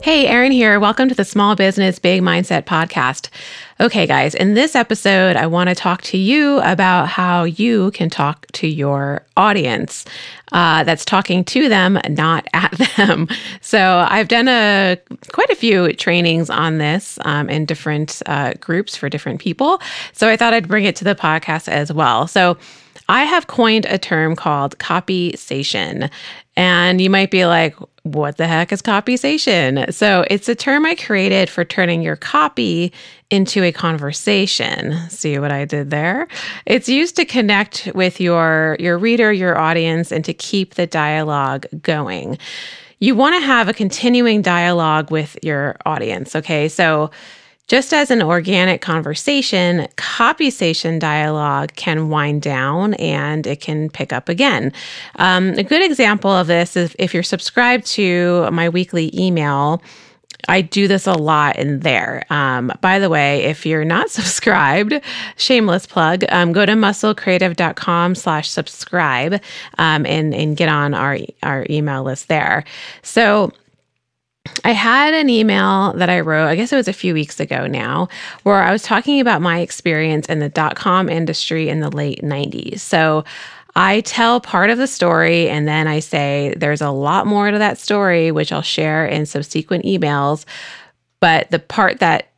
Hey, Erin here. Welcome to the Small Business Big Mindset podcast. Okay, guys, in this episode, I want to talk to you about how you can talk to your audience uh, that's talking to them, not at them. So I've done a quite a few trainings on this um, in different uh, groups for different people. So I thought I'd bring it to the podcast as well. So I have coined a term called copysation. And you might be like, what the heck is copysation? So it's a term I created for turning your copy into a conversation. See what I did there? It's used to connect with your your reader, your audience and to keep the dialogue going. You want to have a continuing dialogue with your audience, okay? So just as an organic conversation, copysation dialogue can wind down and it can pick up again. Um, a good example of this is if you're subscribed to my weekly email. I do this a lot in there. Um, by the way, if you're not subscribed, shameless plug, um, go to musclecreative.com slash subscribe um, and, and get on our, our email list there. So I had an email that I wrote, I guess it was a few weeks ago now, where I was talking about my experience in the dot com industry in the late 90s. So I tell part of the story and then I say there's a lot more to that story, which I'll share in subsequent emails. But the part that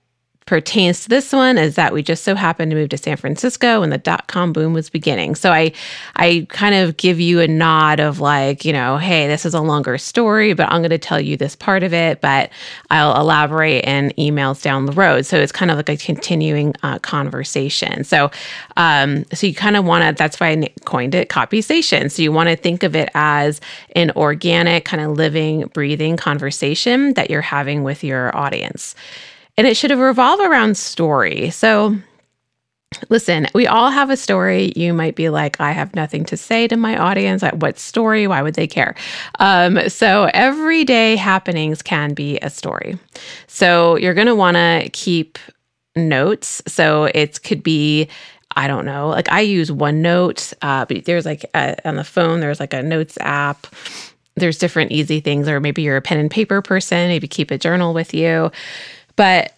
pertains to this one is that we just so happened to move to San Francisco when the dot com boom was beginning. So I I kind of give you a nod of like, you know, hey, this is a longer story, but I'm going to tell you this part of it, but I'll elaborate in emails down the road. So it's kind of like a continuing uh, conversation. So um, so you kind of want to that's why I coined it copysation. So you want to think of it as an organic kind of living, breathing conversation that you're having with your audience and it should revolve around story. So, listen, we all have a story. You might be like, I have nothing to say to my audience. What story? Why would they care? Um, so, everyday happenings can be a story. So, you're going to want to keep notes. So, it could be I don't know. Like I use OneNote, uh, but there's like a, on the phone, there's like a notes app. There's different easy things, or maybe you're a pen and paper person, maybe keep a journal with you. But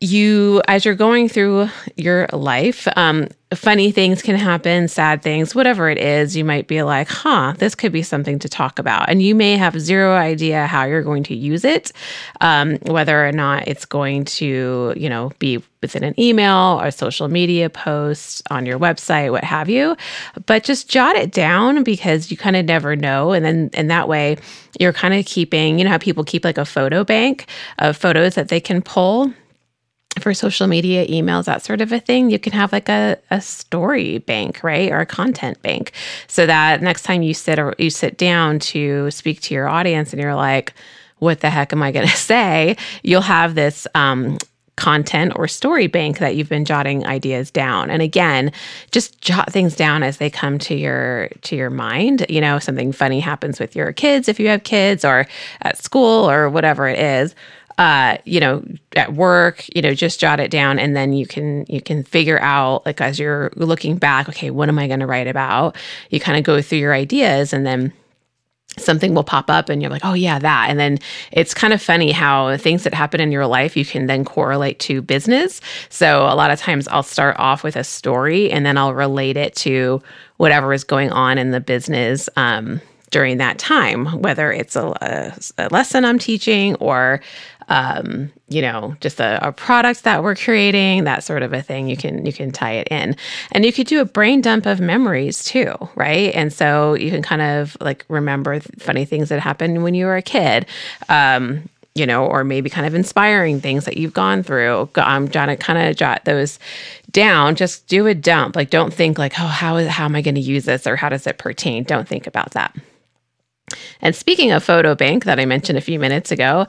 you, as you're going through your life, um, funny things can happen, sad things, whatever it is, you might be like, huh, this could be something to talk about. And you may have zero idea how you're going to use it, um, whether or not it's going to, you know, be within an email or social media post on your website, what have you. But just jot it down because you kind of never know. And then in that way, you're kind of keeping, you know, how people keep like a photo bank of photos that they can pull for social media, emails, that sort of a thing, you can have like a, a story bank, right? Or a content bank. So that next time you sit or you sit down to speak to your audience and you're like, what the heck am I going to say? You'll have this um, content or story bank that you've been jotting ideas down and again just jot things down as they come to your to your mind you know something funny happens with your kids if you have kids or at school or whatever it is uh, you know, at work, you know, just jot it down and then you can you can figure out like as you're looking back, okay, what am I going to write about? You kind of go through your ideas and then something will pop up and you're like, oh, yeah, that. And then it's kind of funny how things that happen in your life you can then correlate to business. So a lot of times I'll start off with a story and then I'll relate it to whatever is going on in the business. Um, during that time, whether it's a, a, lesson I'm teaching or um, you know, just a, a, product that we're creating, that sort of a thing. You can you can tie it in, and you could do a brain dump of memories too, right? And so you can kind of like remember funny things that happened when you were a kid. Um, you know, or maybe kind of inspiring things that you've gone through. Trying to kind of jot those down. Just do a dump. Like, don't think like, oh, how is how am I going to use this or how does it pertain? Don't think about that. And speaking of photo bank that I mentioned a few minutes ago,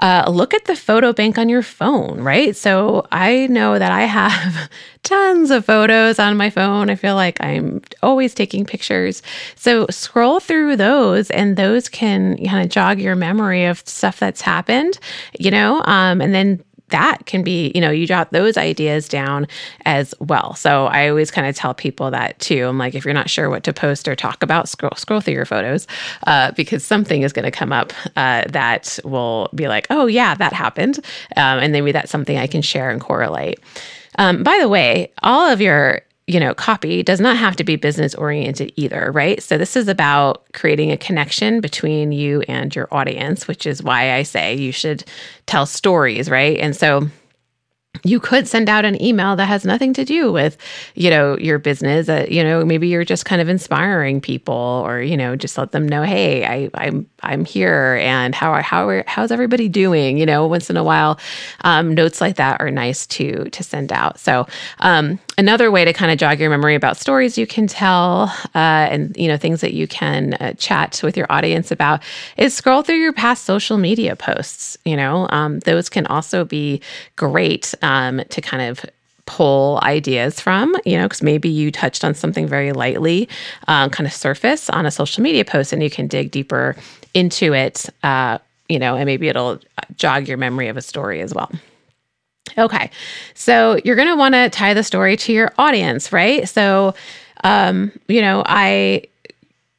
uh, look at the photo bank on your phone, right? So I know that I have tons of photos on my phone. I feel like I'm always taking pictures. So scroll through those, and those can kind of jog your memory of stuff that's happened, you know, um, and then that can be, you know, you jot those ideas down as well. So I always kind of tell people that too. I'm like, if you're not sure what to post or talk about, scroll scroll through your photos uh, because something is going to come up uh, that will be like, oh yeah, that happened, um, and maybe that's something I can share and correlate. Um, by the way, all of your you know, copy does not have to be business oriented either, right? So this is about creating a connection between you and your audience, which is why I say you should tell stories, right? And so you could send out an email that has nothing to do with you know your business uh, you know maybe you're just kind of inspiring people or you know just let them know hey I, i'm i'm here and how are how are how's everybody doing? You know once in a while um, notes like that are nice to to send out. So um, another way to kind of jog your memory about stories you can tell uh, and you know things that you can uh, chat with your audience about is scroll through your past social media posts you know? Um, those can also be great um, to kind of pull ideas from, you know, because maybe you touched on something very lightly, um, kind of surface on a social media post, and you can dig deeper into it, uh, you know, and maybe it'll jog your memory of a story as well. Okay, so you're going to want to tie the story to your audience, right? So, um, you know, I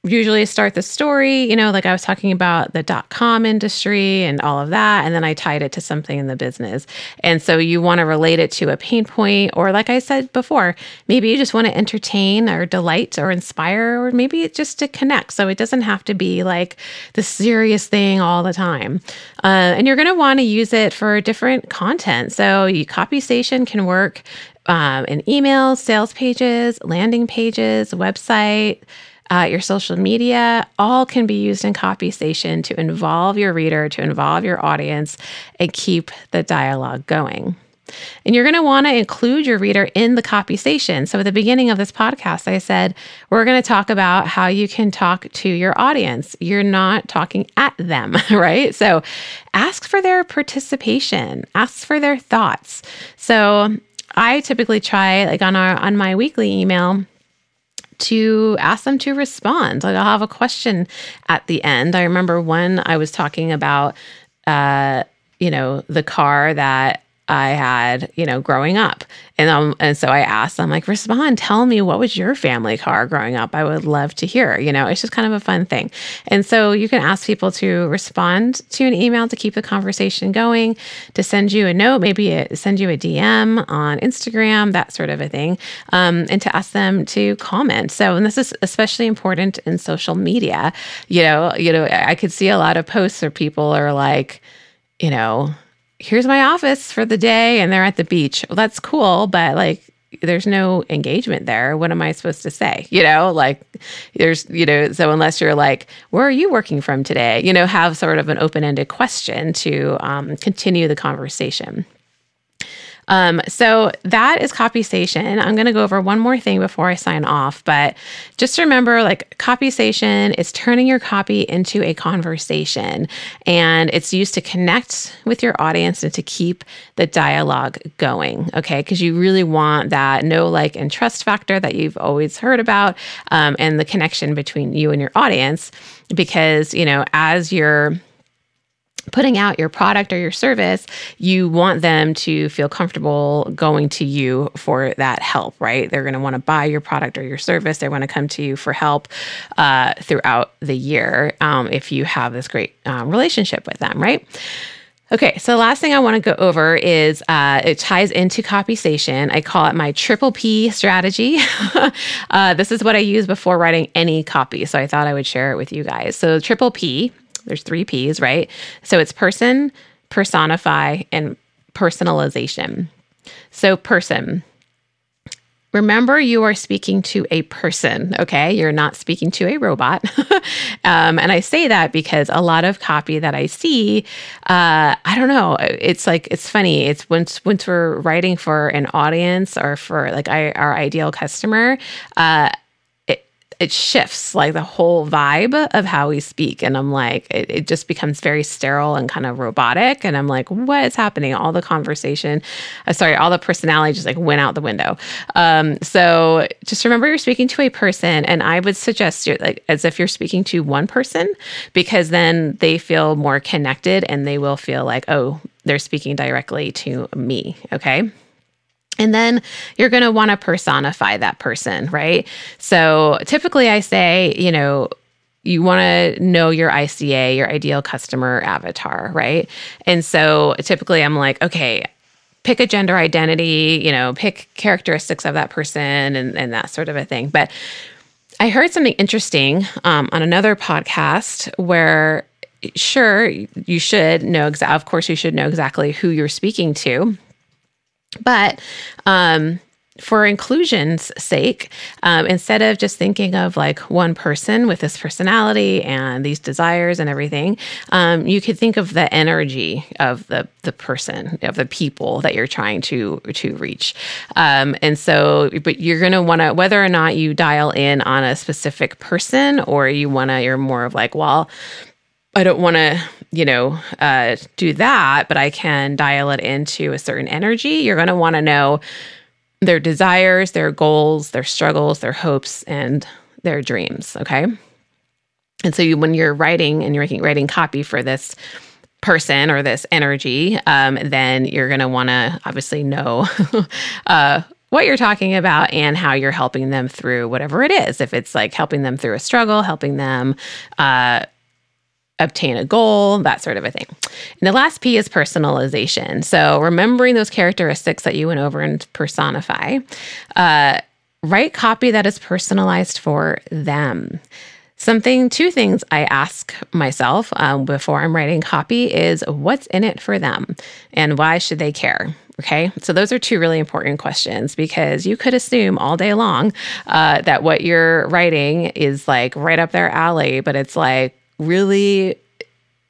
usually start the story, you know, like I was talking about the dot com industry and all of that. And then I tied it to something in the business. And so you want to relate it to a pain point, or like I said before, maybe you just want to entertain or delight or inspire, or maybe just to connect. So it doesn't have to be like the serious thing all the time. Uh, and you're going to want to use it for different content. So you copysation can work um, in emails, sales pages, landing pages, website uh, your social media, all can be used in Copysation to involve your reader, to involve your audience, and keep the dialogue going. And you're going to want to include your reader in the copysation. So, at the beginning of this podcast, I said, we're going to talk about how you can talk to your audience. You're not talking at them, right? So, ask for their participation, ask for their thoughts. So, I typically try, like on our on my weekly email, to ask them to respond. Like I'll have a question at the end. I remember when I was talking about, uh, you know, the car that I had, you know, growing up. And um, and so I asked, I'm like, respond, tell me what was your family car growing up? I would love to hear. You know, it's just kind of a fun thing. And so you can ask people to respond to an email to keep the conversation going, to send you a note, maybe send you a DM on Instagram, that sort of a thing, um, and to ask them to comment. So, and this is especially important in social media. You know, you know, I could see a lot of posts where people are like, you know, here's my office for the day and they're at the beach. Well, that's cool, but like there's no engagement there. What am I supposed to say? You know, like there's, you know, so unless you're like, where are you working from today? You know, have sort of an open ended question to um, continue the conversation. Um, so that is Copysation. I'm going to go over one more thing before I sign off, but just remember like Copysation is turning your copy into a conversation and it's used to connect with your audience and to keep the dialogue going. Okay. Because you really want that know, like, and trust factor that you've always heard about um, and the connection between you and your audience. Because, you know, as you're putting out your product or your service, you want them to feel comfortable going to you for that help, right? They're going to want to buy your product or your service. They want to come to you for help uh, throughout the year um, if you have this great um, relationship with them, right? Okay, so the last thing I want to go over is uh, it ties into copysation. I call it my triple P strategy. uh, this is what I use before writing any copy. So I thought I would share it with you guys. So, triple P there's three P's, right? So it's person, personify, and personalization. So, person. Remember, you are speaking to a person, okay? You're not speaking to a robot. um, and I say that because a lot of copy that I see, uh, I don't know, it's like, it's funny. It's once, once we're writing for an audience or for like our ideal customer, uh, it shifts like the whole vibe of how we speak. And I'm like, it, it, just becomes very sterile and kind of robotic. And I'm like, what is happening? All the conversation, uh, sorry, all the personality just like went out the window. Um, so just remember you're speaking to a person. And I would suggest you're like as if you're speaking to one person, because then they feel more connected and they will feel like, oh, they're speaking directly to me. Okay. And then you're going to want to personify that person, right? So typically I say, you know, you want to know your ICA, your ideal customer avatar, right? And so typically I'm like, okay, pick a gender identity, you know, pick characteristics of that person and, and that sort of a thing. But I heard something interesting um, on another podcast where, sure, you should know, exa- of course, you should know exactly who you're speaking to but um, for inclusion's sake, um, instead of just thinking of like one person with this personality and these desires and everything, um, you could think of the energy of the the person of the people that you're trying to to reach. Um, and so, but you're going to want to whether or not you dial in on a specific person or you want to, you're more of like, well, I don't want to you know, uh, do that, but I can dial it into a certain energy. You're going to want to know their desires, their goals, their struggles, their hopes, and their dreams. Okay. And so you, when you're writing and you're writing, writing copy for this person or this energy, um, then you're going to want to obviously know uh, what you're talking about and how you're helping them through whatever it is. If it's like helping them through a struggle, helping them uh, obtain a goal, that sort of a thing. And the last P is personalization. So remembering those characteristics that you went over and personify. Uh, write copy that is personalized for them. Something, two things I ask myself um, before I'm writing copy is what's in it for them and why should they care? Okay, so those are two really important questions because you could assume all day long uh, that what you're writing is like right up their alley, but it's like, really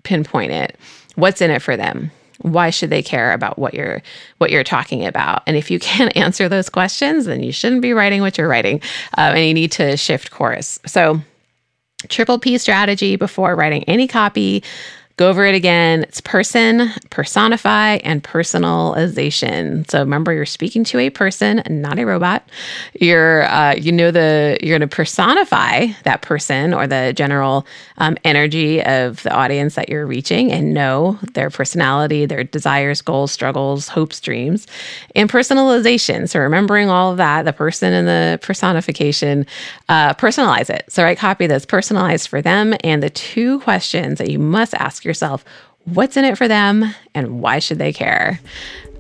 pinpoint it. What's in it for them? Why should they care about what you're what you're talking about? And if you can't answer those questions, then you shouldn't be writing what you're writing, uh, and you need to shift course. So, triple P strategy before writing any copy Go over it again. It's person, personify, and personalization. So remember, you're speaking to a person, not a robot. You're, uh, you know, the you're going to personify that person or the general um, energy of the audience that you're reaching, and know their personality, their desires, goals, struggles, hopes, dreams, and personalization. So remembering all of that, the person and the personification, uh, personalize it. So I copy that's personalized for them, and the two questions that you must ask ask yourself what's in it for them and why should they care?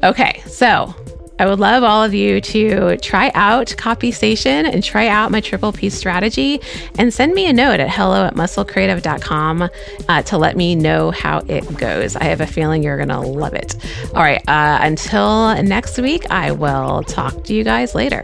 Okay, so I would love all of you to try out Copysation and try out my triple P strategy and send me a note at hello at musclecreative.com uh, to let me know how it goes. I have a feeling you're going to love it. All right, uh, until next week, I will talk to you guys later.